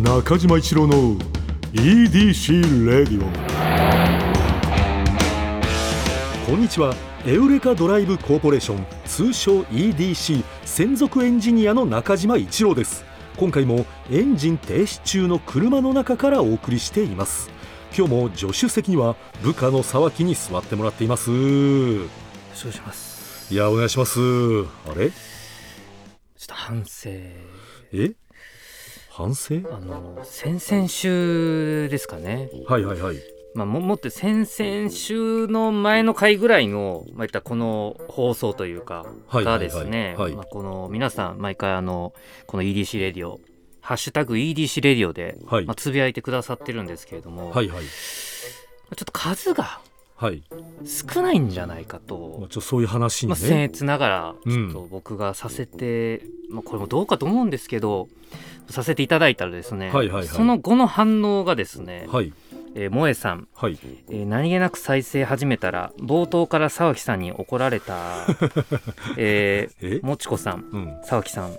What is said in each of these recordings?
中島一郎の EDC レディオこんにちは。エウレカドライブコーポレーション通称 EDC 専属エンジニアの中島一郎です。今回もエンジン停止中の車の中からお送りしています。今日も助手席には部下の沢木に座ってもらっています。そうします。いやお願いします。あれ？ちょっと反省。え？反省？あの先々週ですかね。はいはいはい。まあももって先々週の前の回ぐらいのまあいったこの放送というかがですねはい。まあこの皆さん毎回あのこの EDC レディオハッシュタグ EDC レディオで、はい。まあ、つぶやいてくださってるんですけれども、はいはい。ちょっと数がはい、少ないんじゃないかまあ、と、ちょそういう話にまあ、ね、僭越ながらちうん。ょっと僕がさせて、まあ、これもどうかと思うんですけどさせていただいたらですね、はいはいはい。その後の反応がですね、はい。えー萌えさん、はい。えー何気なく再生始めたら冒頭から沢木さんに怒られた、ええ？ー、もちこさんうん。沢木さん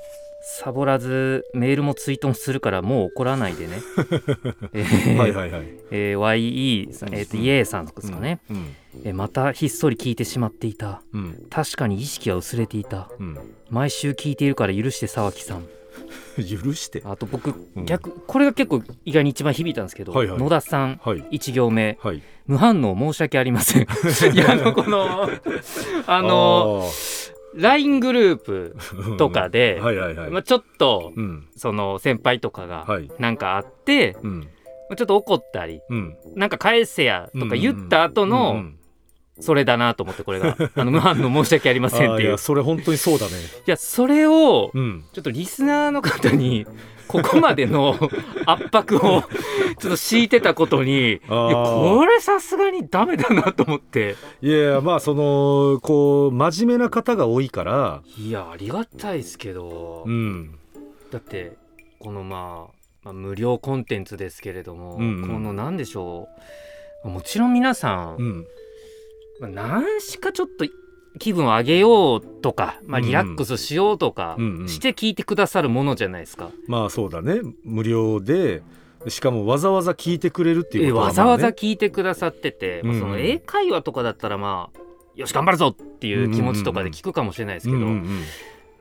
サボらずメールもツイートもするからもう怒らないでね、えーはいはいはい。えー YE さん、えーとイエーさんですかね、うんえーまたひっそり聞いてしまっていた。うん。確かに意識は薄れていた。うん。毎週聞いているから許して沢木さん。許して。あと僕、うん。逆これが結構意外に一番響いたんですけど、はいはい。野田さんはい。1行目。はい。無反応申し訳ありません。いやあのこのあの LINE グループーとかで、はいはいはい、まあ、ちょっとうん。その先輩とかがはい。なんかあって、うん。まあちょっと怒ったりうん。なんか返せやとか言った後の、うんうんそれだなと思ってこれが あの無反応申し訳ありませんっていう。それ本当にそうだね。やそれをうん。ちょっとリスナーの方にここまでの 圧迫をちょっと強いてたことにこれさすがにダメだなと思って。いやまあそのこう真面目な方が多いから。いやありがたいですけど、うん。だってこのまあ、まあ、無料コンテンツですけれども、うんうん。このなんでしょう。もちろん皆さん、うん。まあ、何しかちょっと気分を上げようとか、まあ、うん。うんリラックスしようとかうんうん。して聞いてくださるものじゃないですか。まあそうだね。無料でしかもわざわざ聞いてくれるっていうことは、まあね、えわざわざ聞いてくださってて、まあうんうん。その英会話とかだったらまあよし頑張るぞっていう気持ちとかで聞くかもしれないですけど、うん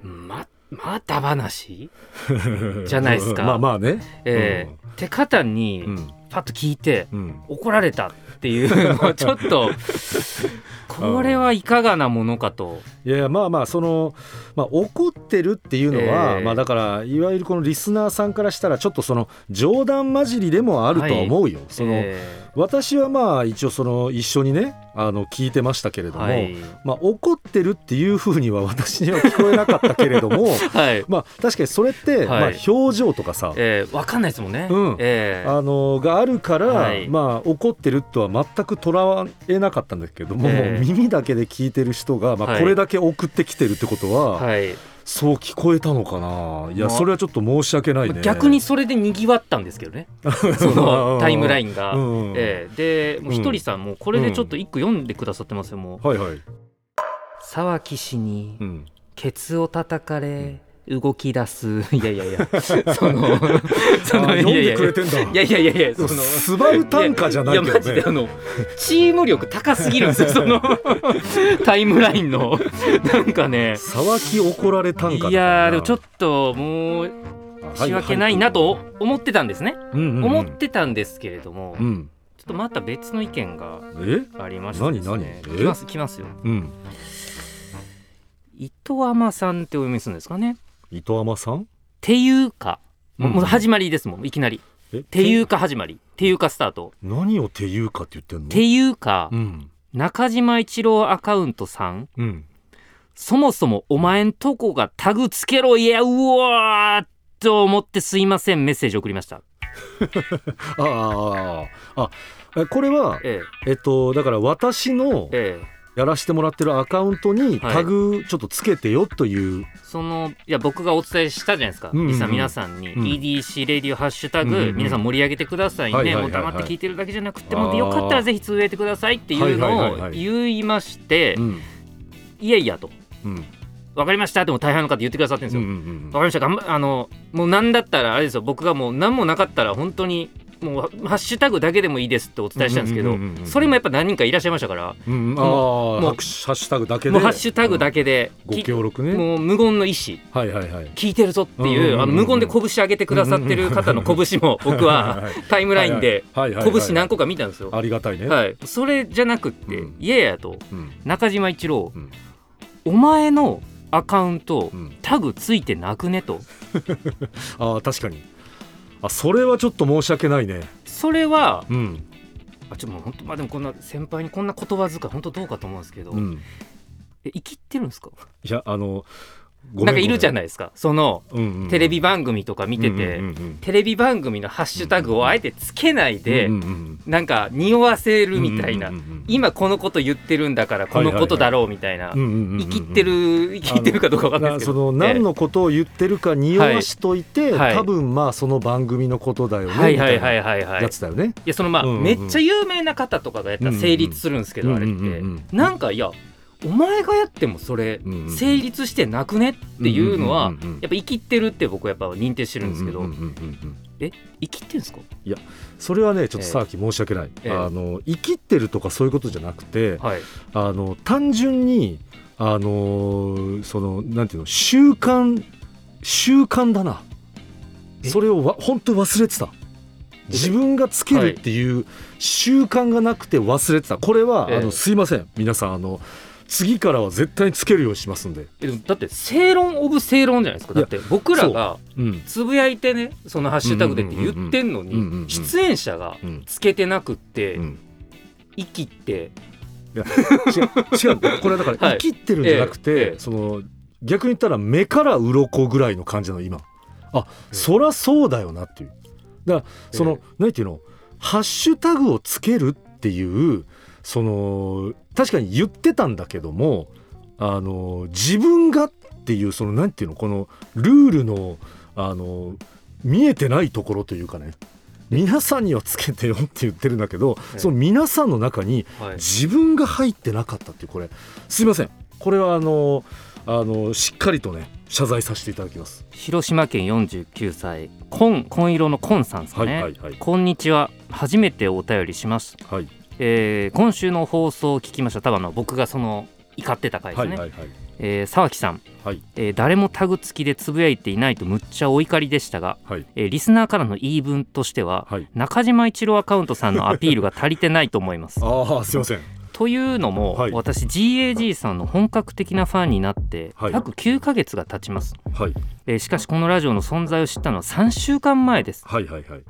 ままた話、うん。うんじゃないですか。まあまあね。えーって方にうん。パッと聞いてうん。怒られた。っていう のはちょっとこれはいかがなものかと。いやまあまあその、まあ、怒ってるっていうのは、ええ。まあだからいわゆるこのリスナーさんからしたらちょっとその冗談交じりでもあるとは思うよ。そのえ私はまあ一応その一緒にねあの聞いてましたけれども、ーはい、まあ、怒ってるっていうふうには私には聞こえなかったけれども はい。まあ確かにそれって、はい。まあ、表情とかさ、えー、わかんないですもんね。あのがあるから、はい。まあ怒ってるとは全く捉えなかったんだけども、ええ。耳だけで聞いてる人が、まあ、はい。これだけ送ってきてるってことは、はい、そう聞こえたのかな。いやまあそれはちょっと申し訳ないね。逆にそれでにぎわったんですけどね。そのタイムラインが。うんえーでもうひとりさんもうこれでちょっと一句読んでくださってますよもう。はいはい、「沢木氏にうん、ケツを叩かれ動き出す」いやいやいや。そのそあ読んでくれいてんだ。やいやいやいやいやそのスバル短歌じゃないけやどねマジであのチーム力高すぎるんですよその タイムラインの。なんかね。沢木怒られ短歌いやーでもちょっともうと仕訳ないなと思ってたんですね、うんうんうん。思ってたんですけれども、ちょうんっとまた別の意見がえ？ありましてです何ね来ます来ますよ。うん。糸山さんってお読みするんですかね糸山さん？っていうか、もううん。もう始まりですもんいきなり。え？っていうか始まり。っていうかスタート。何をていうかって言ってんの？っていうか、うん。中島一郎アカウントさん。うん。そもそもお前んとこがタグつけろいやうわーっと思ってすいません。メッセージ送りました。ああああえこれはえ。えっとだから私のええやらしてもらってるアカウントにはい。タグちょっとつけてよという、えそのいや僕がお伝えしたじゃないですか、うんうんうん。皆さんに、うん。EDC レディオハッシュタグ、うんうんうん。皆さん盛り上げてくださいね、はいはいはいはい。もう黙って聞いてるだけじゃなくてもよかったらぜひつぶやいてくださいっていうのをはいはいはいはい。言いまして、うん。いやいやと。うん。分かりました。っても大半の方言ってくださってるんですよ、うんうんわかりました。あのもう何だったらあれですよ。僕がもう何もなかったら本当にもうハッシュタグだけでもいいですってお伝えしたんですけどうんうんうんうんそれもやっぱ何人かいらっしゃいましたからうんもうハッシュタグだけで。もうハッシュタグだけでごき協力ね。もう無言の意思。はいはいはい。聞いてるぞっていう,、うんうんうんうん。あの無言で拳上げてくださってる方の拳も僕はタイムラインで拳何個か見たんですよ。ありがたいね、はい、それじゃなくって、うん。いやいやとうん。中島一郎、うん。お前のアカウント、うん。タグついてなくねと。ああ確かにあそれはちょっと申し訳ないね。それはうん。あちょっともう本当まあでもこんな先輩にこんな言葉遣い本当どうかと思うんですけど、うん。え生きってるんですか？いやあのなんかいるじゃい、ないですか。そのうんうんテレビ番組とか見てて、うんうんうんテレビ番組のハッシュタグをあえてつけないで、うんうんうんなんか匂わせるみたいな、うんうんうんうん。今このこと言ってるんだからこのことだろうみたいな、生きってる生きってるかどうかわかんないですけど。なその何のことを言ってるか匂わしといて、はい。多分まあその番組のことだよね、はいはいはいみたいなやつだよね。いやそのまあ、うんうんうん。めっちゃ有名な方とかがやったら成立するんですけど、あれって、うんうんうんなんかいやお前がやってもそれ成立してなくねっていうのはやっぱ生きってるって僕はやっぱ認定してるんですけど、え生きってんですか？それはねちょっとさっき申し訳ない、ええ。あの生きってるとかそういうことじゃなくてはい。あの単純にあのそのなんていうの習慣習慣だな。え？それをわ本当に忘れてた。自分がつけるっていう習慣がなくて忘れてた。これは、ええあのすいません。皆さんあの次からは絶対につけるようにしますんで、えでもだって正論オブ正論じゃないですか。だって僕らがう。ん。つぶやいてねそのハッシュタグでって言ってんのに出演者がうん。つけてなくってうん、生きって。違う違う。これはだからはい。生きってるんじゃなくて、ええええ。その逆に言ったら目から鱗ぐらいの感じなの今。あ、そらそうだよなっていう。だからその、え。なんていうの？ハッシュタグをつけるっていうその確かに言ってたんだけどもあの自分がっていうそのなんていうのこのルールのあの見えてないところというかね皆さんにはつけてよって言ってるんだけど、ええ。その皆さんの中にはい。自分が入ってなかったっていうこれ。すいません。これはあのあのしっかりとね謝罪させていただきます。広島県49歳紺紺色の紺さんですかはいね、はいはい。こんにちは。初めてお便りします、はいえー今週の放送を聞きました。多分あの僕がその怒ってた回ですね、はいはいはい。えー沢木さん、はい。えー誰もタグ付きでつぶやいていないとむっちゃお怒りでしたが、はい。えーリスナーからの言い分としては、はい。中島一郎アカウントさんのアピールが足りてないと思います。ああすいません。というのも、はい。私 GAG さんの本格的なファンになってはい。約9ヶ月が経ちます、はい。えーしかしこのラジオの存在を知ったのは3週間前です。はいはいはい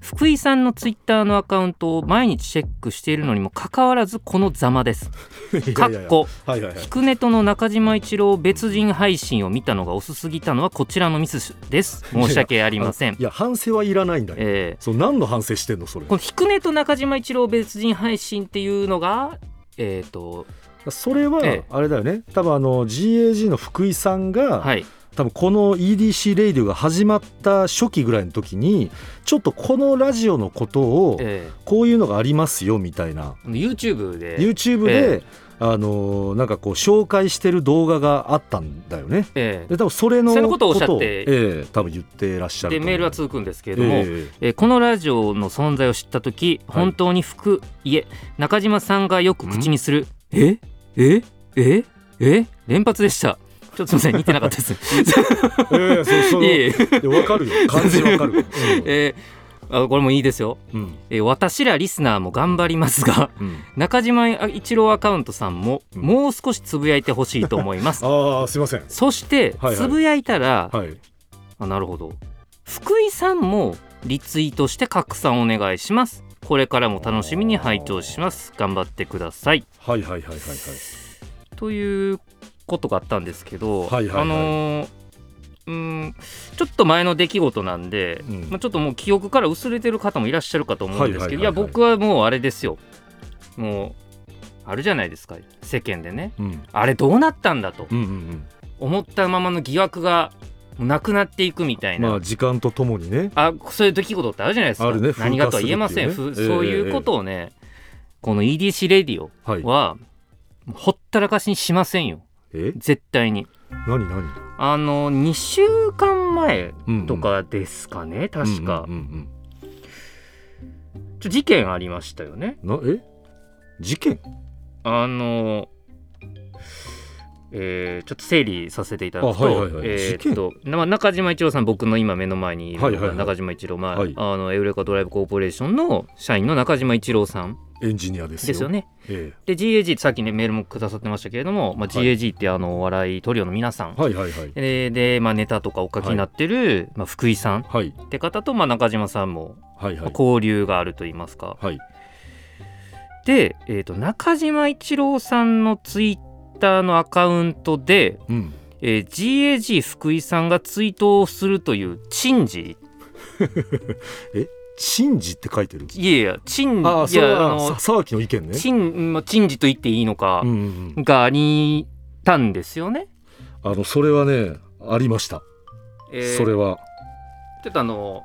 福井さんのツイッターのアカウントを毎日チェックしているのにもかかわらずこのざまです。かっこ。はいはいはいヒクネトの中島一郎別人配信を見たのが遅すぎたのはこちらのミスです。申し訳ありません。いや反省はいらないんだよ、えそう何の反省してんのそれ。ーこのヒクネト中島一郎別人配信っていうのがえっ、とそれはええ。あれだよね。多分あの GAG の福井さんが、はい多分この EDC レイディオが始まった初期ぐらいの時にちょっとこのラジオのことをえこういうのがありますよみたいな。ー YouTube で。YouTube えで、あのーなんかこう紹介してる動画があったんだよね。えで多分それのことをおっしゃって。ええ多分言ってらっしゃるでメールは続くんですけれども、え。ええーこのラジオの存在を知った時はい。本当に福いえ中島さんがよく口にする「え？え？え？え？連発でしたちょっとすみません似てなかったです。ええそうそういえわかるよ。感じわかる、えーあこれもいいですよ、うん。うんえー私らリスナーも頑張りますがうん。中島一郎アカウントさんもうん。もう少しつぶやいてほしいと思います。ああすいません。そしてはいはい。つぶやいたら、はい。あなるほど。福井さんもリツイートして拡散お願いします。これからも楽しみに拝聴します。頑張ってください。はいはいはいはいはい。ということがあったんですけど、はいはいはい。あのーうーんちょっと前の出来事なんで、うん。まあ、ちょっともう記憶から薄れてる方もいらっしゃるかと思うんですけど、はいいはいはいはい。や僕はもうあれですよ。もうあるじゃないですか。世間でね。うん。あれどうなったんだと。うんうんうん。思ったままの疑惑がなくなっていくみたいな、まあ時間とともにね。あそういう出来事ってあるじゃないですか。ね。何がとは言えません、ね。ふそういうことをね、この EDC レディオはい。はほったらかしにしませんよえ？絶対に。何何？あの2週間前うんうん。とかですかね、確か、うんうんちょ事件ありましたよね。うんなえ？事件？あのえーちょっと整理させていただくと、あはいはいはい。えっとな中島一郎さん僕の今目の前にいる中島一郎、まあはい。あのエウレカドライブコーポレーションの社員の中島一郎さんエンジニアですよ。ですよね。えで GAG さっきねメールもくださってましたけれども、まあ、はい。GAG ってあのお笑いトリオの皆さん、えはいはいはい。でで、まあ、ネタとかお書きになってる、まあ、福井さんはい。って方と、まあ、中島さんもはいはい。交流があると言いますか、はい。で、えー、と中島一郎さんのツイッターのアカウントで、うん。えー GAG 福井さんがツイートをするという珍事。珍事って書いてるいやいや珍ああそういやああのさ沢木の意見ね。珍まあ珍事と言っていいのかうんうんうん。がありたんですよね。あのそれはねありました。えーそれは。ちょっとあの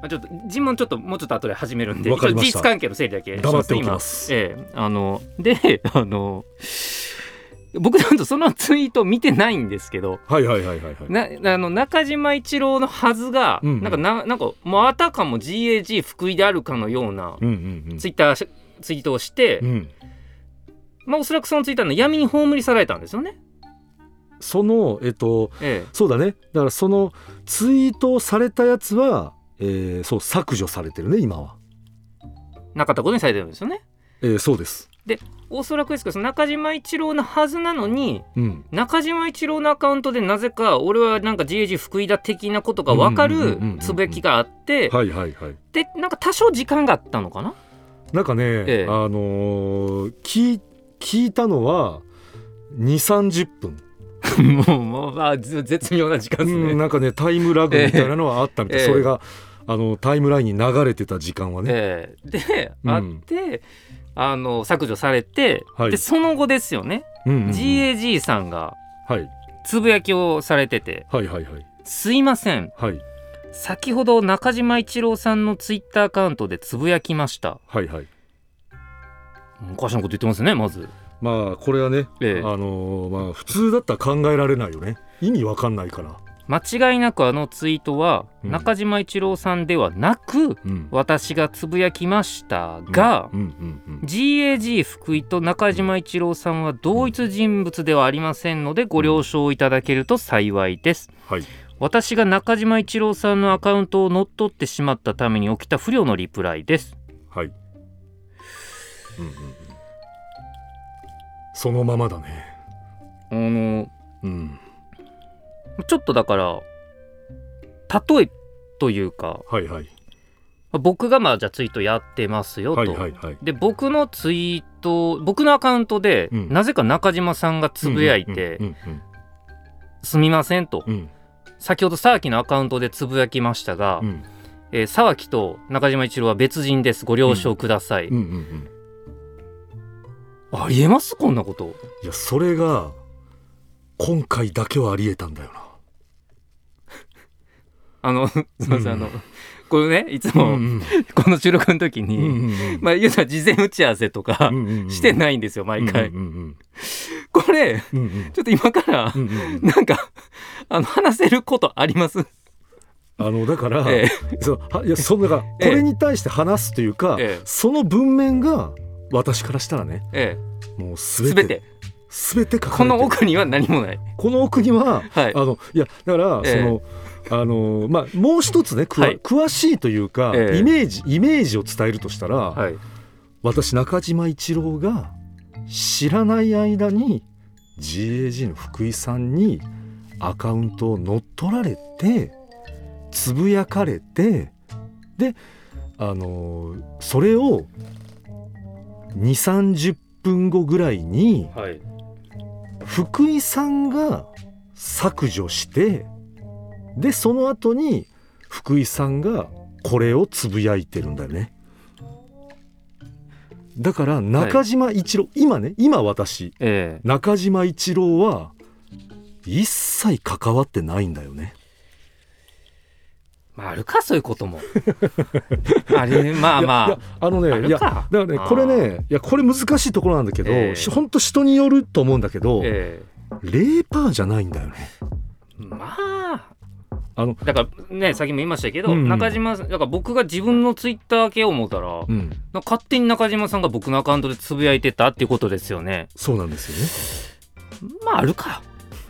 まあちょっと尋問ちょっともうちょっと後で始めるんで事実関係の整理だけ黙っておき今ます。ええあのであの僕なんとそのツイート見てないんですけどはいはいはいはいはい。なあの中島一郎のはずが、うんうん。なんかななんかもうあたかも GAG 福井であるかのようなツイッターしツイートをして、うん。まあおそらくそのツイッターの闇に葬り去られたんですよね。そのえっとえそうだね。だからそのツイートをされたやつは、えーそう削除されてるね今は、え、なかったことにされてるんですよね。えーそうですおそらくですけど中島一郎のはずなのにうん。中島一郎のアカウントでなぜか俺はなんか GAG 福井だ的なことが分かるつぶやきがあってはいはいはい。でなんか多少時間があったのかな？なんかね、ええ。あのー聞い聞いたのは2 3 0分、もうもうまあず絶妙な時間ですね。うん、なんかねタイムラグみたいなのはあったみたい、ええ。それがあのタイムラインに流れてた時間はね、ええ。で、うん。あってあの削除されて、はい。でその後ですよね、うんうんうん。GAG さんがはい、つぶやきをされてて。はいはいはい「すいません。はい。先ほど中島一郎さんのツイッターアカウントでつぶやきました。はいはい」おかしなこと言ってますねまず。まあこれはね、ええ。あのーまあ普通だったら考えられないよね。意味わかんないから、間違いなくあのツイートはうん。中島一郎さんではなく、うん、私がつぶやきましたが、GAG 福井と中島一郎さんは同一人物ではありませんのでご了承いただけると幸いです。はい。私が中島一郎さんのアカウントを乗っ取ってしまったために起きた不慮のリプライです。はい、うんうんうん、そのままだね。あのうんちょっとだから例えというかはいはい。僕がまあじゃあツイートやってますよと、はいはいはい。で僕のツイート僕のアカウントで、うん。なぜか中島さんがつぶやいてうん「すみません」と。うんうん。先ほど沢木のアカウントでつぶやきましたが、うん。えー沢木と中島一郎は別人です。ご了承ください、うんうんうん。ありえます？こんなこと。いやそれが今回だけはありえたんだよなあのすいません、うんあのこれねいつうもん。この収録の時に、うんうんうん。まあ言うたら事前打ち合わせとかしてないんですよ毎回、これうんうんうん。ちょっと今からうんうんなんかあの話せることあります？あのだから、えそうはいやそんながこええ。れに対して話すというか、ええ。その文面が私からしたらねえもうえすべて全て。すべて書かれてこるの奥には何もない。この奥にははい。あのいやだから、ええ。そのあのまあもう一つね、はい。詳しいというか、ええ。イメージイメージを伝えるとしたら、はい。私中島一郎が知らない間に GAG の福井さんにアカウントを乗っ取られてつぶやかれてであのそれを2 3 0分後ぐらいにはい。福井さんが削除してでその後に福井さんがこれをつぶやいてるんだよね。だから中島一郎、今ね今私ええ。中島一郎は一切関わってないんだよね。まああるかそういうことも。あれまあまいやいやあのあねいやだからねあー。これねいやこれ難しいところなんだけど、ええ。しほんと人によると思うんだけど、え0%じゃないんだよね。まああのだからねさっきも言いましたけど、うん。うん中島さんだから僕が自分のツイッター系を思ったら、うん。勝手に中島さんが僕のアカウントでつぶやいてたっていうことですよね。そうなんですよね。まああるか。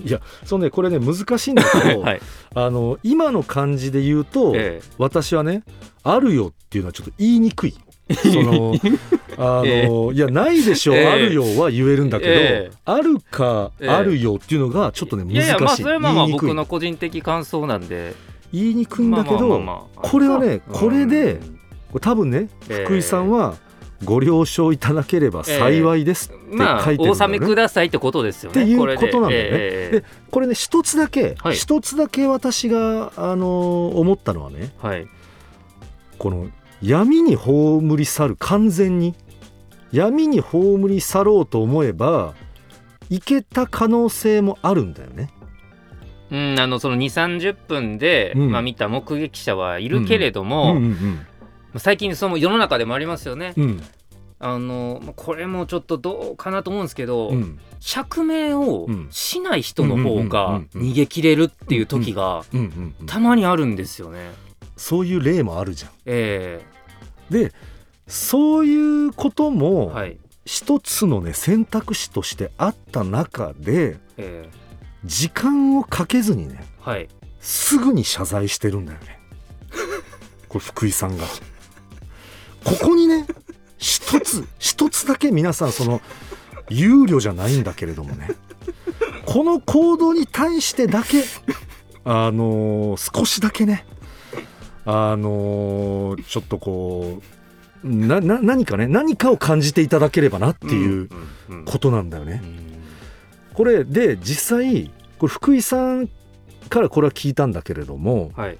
いやそうねこれね難しいんだけど、はいあの今の感じで言うと、え。私はね「あるよ」っていうのはちょっと言いにくい。その あの、えいやないでしょう、ええ。あるよは言えるんだけど、ええ。あるか、ええ。あるよっていうのがちょっとねいやいやまあ難しい。それはまあまあ僕の個人的感想なんで。言いにくいんだけど、まあまあまあまあ。これはねうん。これでこれ多分ねええ。福井さんはご了承いただければ幸いですってまあ書いてるんだよね。お納めくださいってことですよねっていうことなんだよね。ええでこれね一つだけはい。一、つだけ私があの思ったのはねはい。この闇に葬り去る完全に。闇に葬り去ろうと思えばいけた可能性もあるんだよね。うん、あのその2 3 0分で、うん。まあ、見た目撃者はいるけれどうも、最近その世の中でもありますよね。うん。うんあのまあこれもちょっとどうかなと思うんですけど、うん。釈明をうん。しない人の方うんが逃げ切れるっていう時がたまにあるんですよね。そういう例もあるじゃん。えでそういうことえもはい一つのね選択肢としてあった中でえ時間をかけずにねえはいすぐに謝罪してるんだよね。これ福井さんが。ここにね一つ一つだけ皆さんその憂慮じゃないんだけれどもねこの行動に対してだけあのー少しだけねあのーちょっとこうなな何かね何かを感じていただければなっていうことなんだよね。う。ん。これで実際これ福井さんからこれは聞いたんだけれどもはい。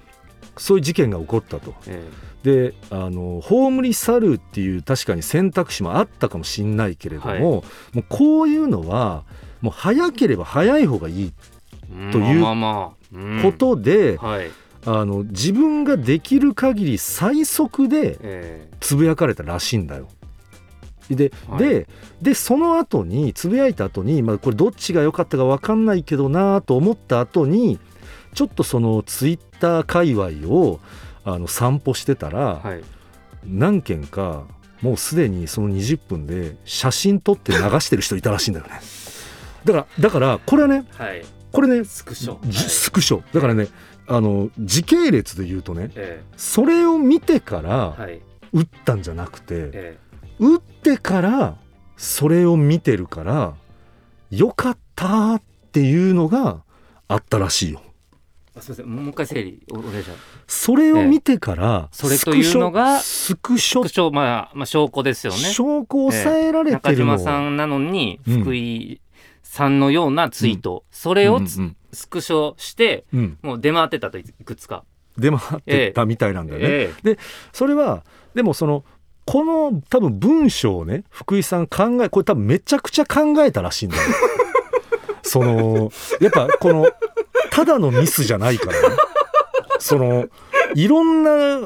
そういう事件が起こったと。えであの葬り去るっていう確かに選択肢もあったかもしんないけれども、はい。もうこういうのはもう早ければ早い方がいいえということで、はいあの自分ができる限り最速でえつぶやかれたらしいんだよ。で,、はい。ででその後につぶやいた後に、まあ、これどっちが良かったか分かんないけどなと思った後にちょっとそのツイッター界隈をあの散歩してたら、えはい。何件かもうすでにその20分で写真撮って流してる人いたらしいんだよね。だからだからこれはねはい。これねスクショ。じスクショ。だからねあの時系列で言うとねえそれを見てから打ったんじゃなくてえ打ってからそれを見てるからよかったっていうのがあったらしいよ。えあすみません。もう一回整理おお願いします。それを見てから、それというのがスクショスクショまあまあ証拠ですよね。証拠を抑えられて中るの。を、島さんなのにうん福井さんのようなツイート、それをつうんスクショしてうん。うんもう出回ってたといくつか、出回ってたみたいなんだよね。えそれはでもそのこの多分文章をね福井さん考えこれ多分めちゃくちゃ考えたらしいんだよ。そのやっぱこのただのミスじゃないからね。そのいろんな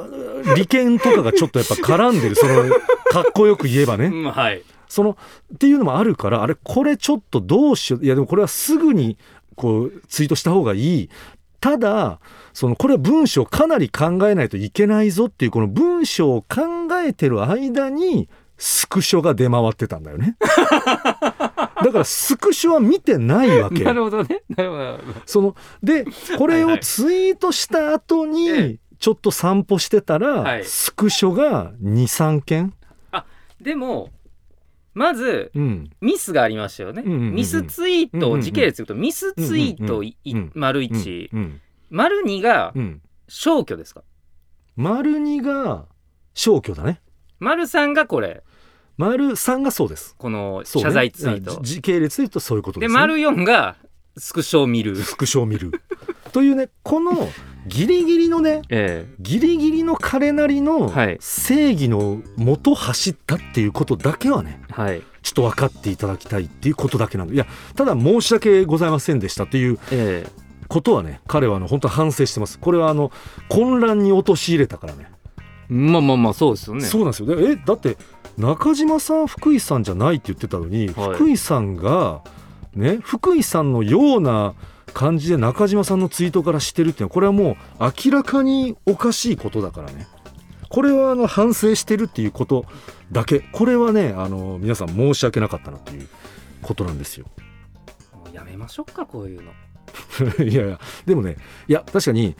利権とかがちょっとやっぱ絡んでる。そのかっこよく言えばね。えうんはい。そのっていうのもあるからあれこれちょっとどうしよう。いやでもこれはすぐにこうツイートした方がいい。ただそのこれは文章をかなり考えないといけないぞっていうこの文章を考えてる間にスクショが出回ってたんだよね。だからスクショは見てないわけなるほどね。なるほど。そのでこれをはいはい。ツイートした後に、ええちょっと散歩してたら、はい。スクショが23件、でもまずうん、ミスがありましたよね、うんうんうんミスツイート時系列で言うとミスツイート丸1、うん丸2がうん、消去ですか？丸2が消去だね。丸3がこれ。丸3がそうです。この謝罪ツイート、じ時系列で言うとそういうことでね。です丸4がスクショを見る、スクショを見る。というねこのギリギリのねえギリギリの彼なりのはい。正義のもと走ったっていうことだけはねえはい。ちょっと分かっていただきたいっていうことだけなのいやただ申し訳ございませんでしたっていうえことはね彼はあの本当反省してます。これはあの混乱に陥れたからね。えまあまあまあそうですよね。そうなんですよ。でえだって中島さん福井さんじゃないって言ってたのに、はい。福井さんがね福井さんのような感じで中島さんのツイートからしてるっていうのはこれはもう明らかにおかしいことだからね。これはあの反省してるっていうことだけ。これはねあの皆さん申し訳なかったなっていうことなんですよ。もうやめましょうかこういうの。いやいやでもねいや確かに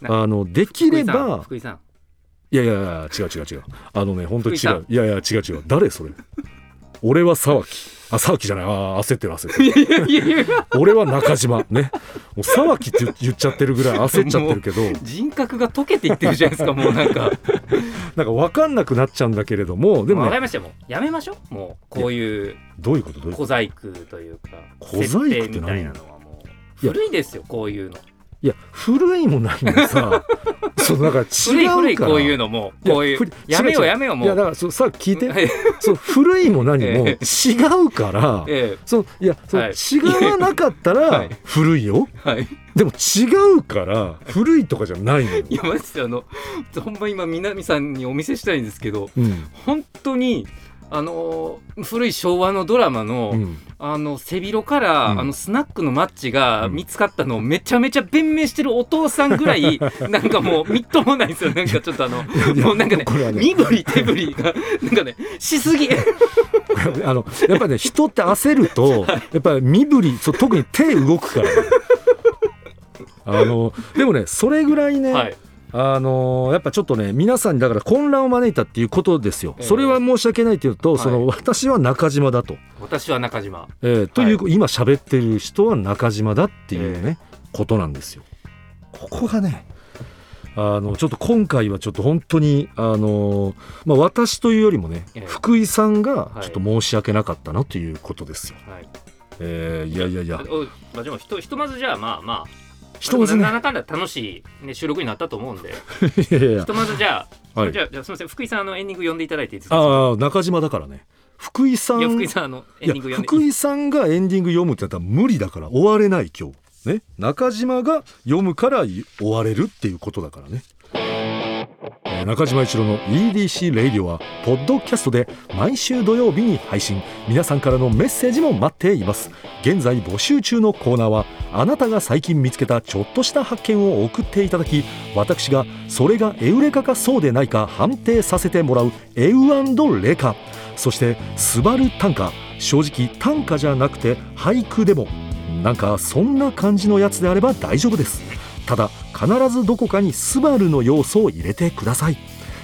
なあのできれば福井さんいやいや違う違う違う。あのね本当に違う。いやいや違う違う。誰それ。俺は沢木あ沢木じゃない。あー焦ってる焦ってる。俺は中島。ね。もう沢木って言言っちゃってるぐらい焦っちゃってるけど。人格が溶けていってるじゃないですかもうなんか。なんか分かんなくなっちゃうんだけれどもでもね。分かりましたよ。もうやめましょう。もうこういうどういうこと？どういうこ小細工というか小細工みたいなのはもう。古いですよこういうの。といや古いも何もさ そうだから古い違うから。古いこういうのもこういう古やめようやめようもう。いやだからそうさ聞いて。はい。そう古いも何もえ違うからえそういやそう、はい。違わなかったはらい。古いよ。えはい。でも違うから古いとかじゃないのよ。いやマジであのほんま今南さんにお見せしたいんですけどうん。本当にあのー古い昭和のドラマの、うん。あの背広から、うん。あのスナックのマッチがうん。見つかったのをめちゃめちゃ弁明してるお父さんぐらい なんかもうみっともないですよ。なんかちょっとあのもうなんかね身振り手振りがなんかねしすぎ。あのやっぱりね人って焦るとやっぱり身振りそう特に手動くからあのでもねそれぐらいね、はいあのやっぱちょっとね皆さんにだから混乱を招いたっていうことですよ、ええ。それは申し訳ないというと、はい。その私は中島だと、私は中島。えーという、今喋ってる人は中島だっていうね、ことなんですよ。ここがねあのちょっと今回はちょっと本当にあの、まあ、私というよりもね、ええ。福井さんがはい。ちょっと申し訳なかったなということですよ。はい。えーいやいやいや。おまあでもひとひとまずじゃあまあまあひとまずね。なかんだ楽しい、ね、収録になったと思うんで。いやいやひとまずじゃあ、はい。じゃあじゃあすみません。福井さんあのエンディング読んでいただいていいですか？ああ中島だからね。福井さん。福井さんあのエンディング読んで。福井さんがエンディング読むってなったら無理だから終われない今日。ね。中島が読むから終われるっていうことだからね、えー中島一郎の EDC レイディオはポッドキャストで毎週土曜日に配信。皆さんからのメッセージも待っています。現在募集中のコーナーはあなたが最近見つけたちょっとした発見を送っていただき私がそれがエウレカかそうでないか判定させてもらうエウレカ。そして「スバル短歌」正直短歌じゃなくて俳句でも。なんかそんな感じのやつであれば大丈夫です。ただ必ずどこかに「スバルの要素を入れてください。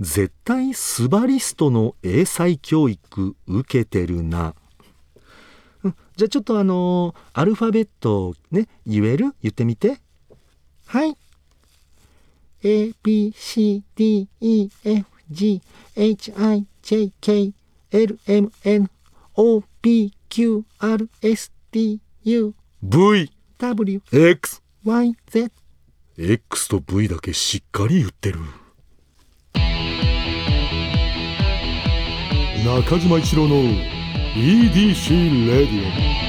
絶対スバリストの英才教育受けてるな。うん。じゃあちょっとあのーアルファベットね言える？言ってみて。はい。ABCDEFGHIJKLMNOPQRSTU V. W X. Y Z X と V だけしっかり言ってる中島一郎の EDC レディオ。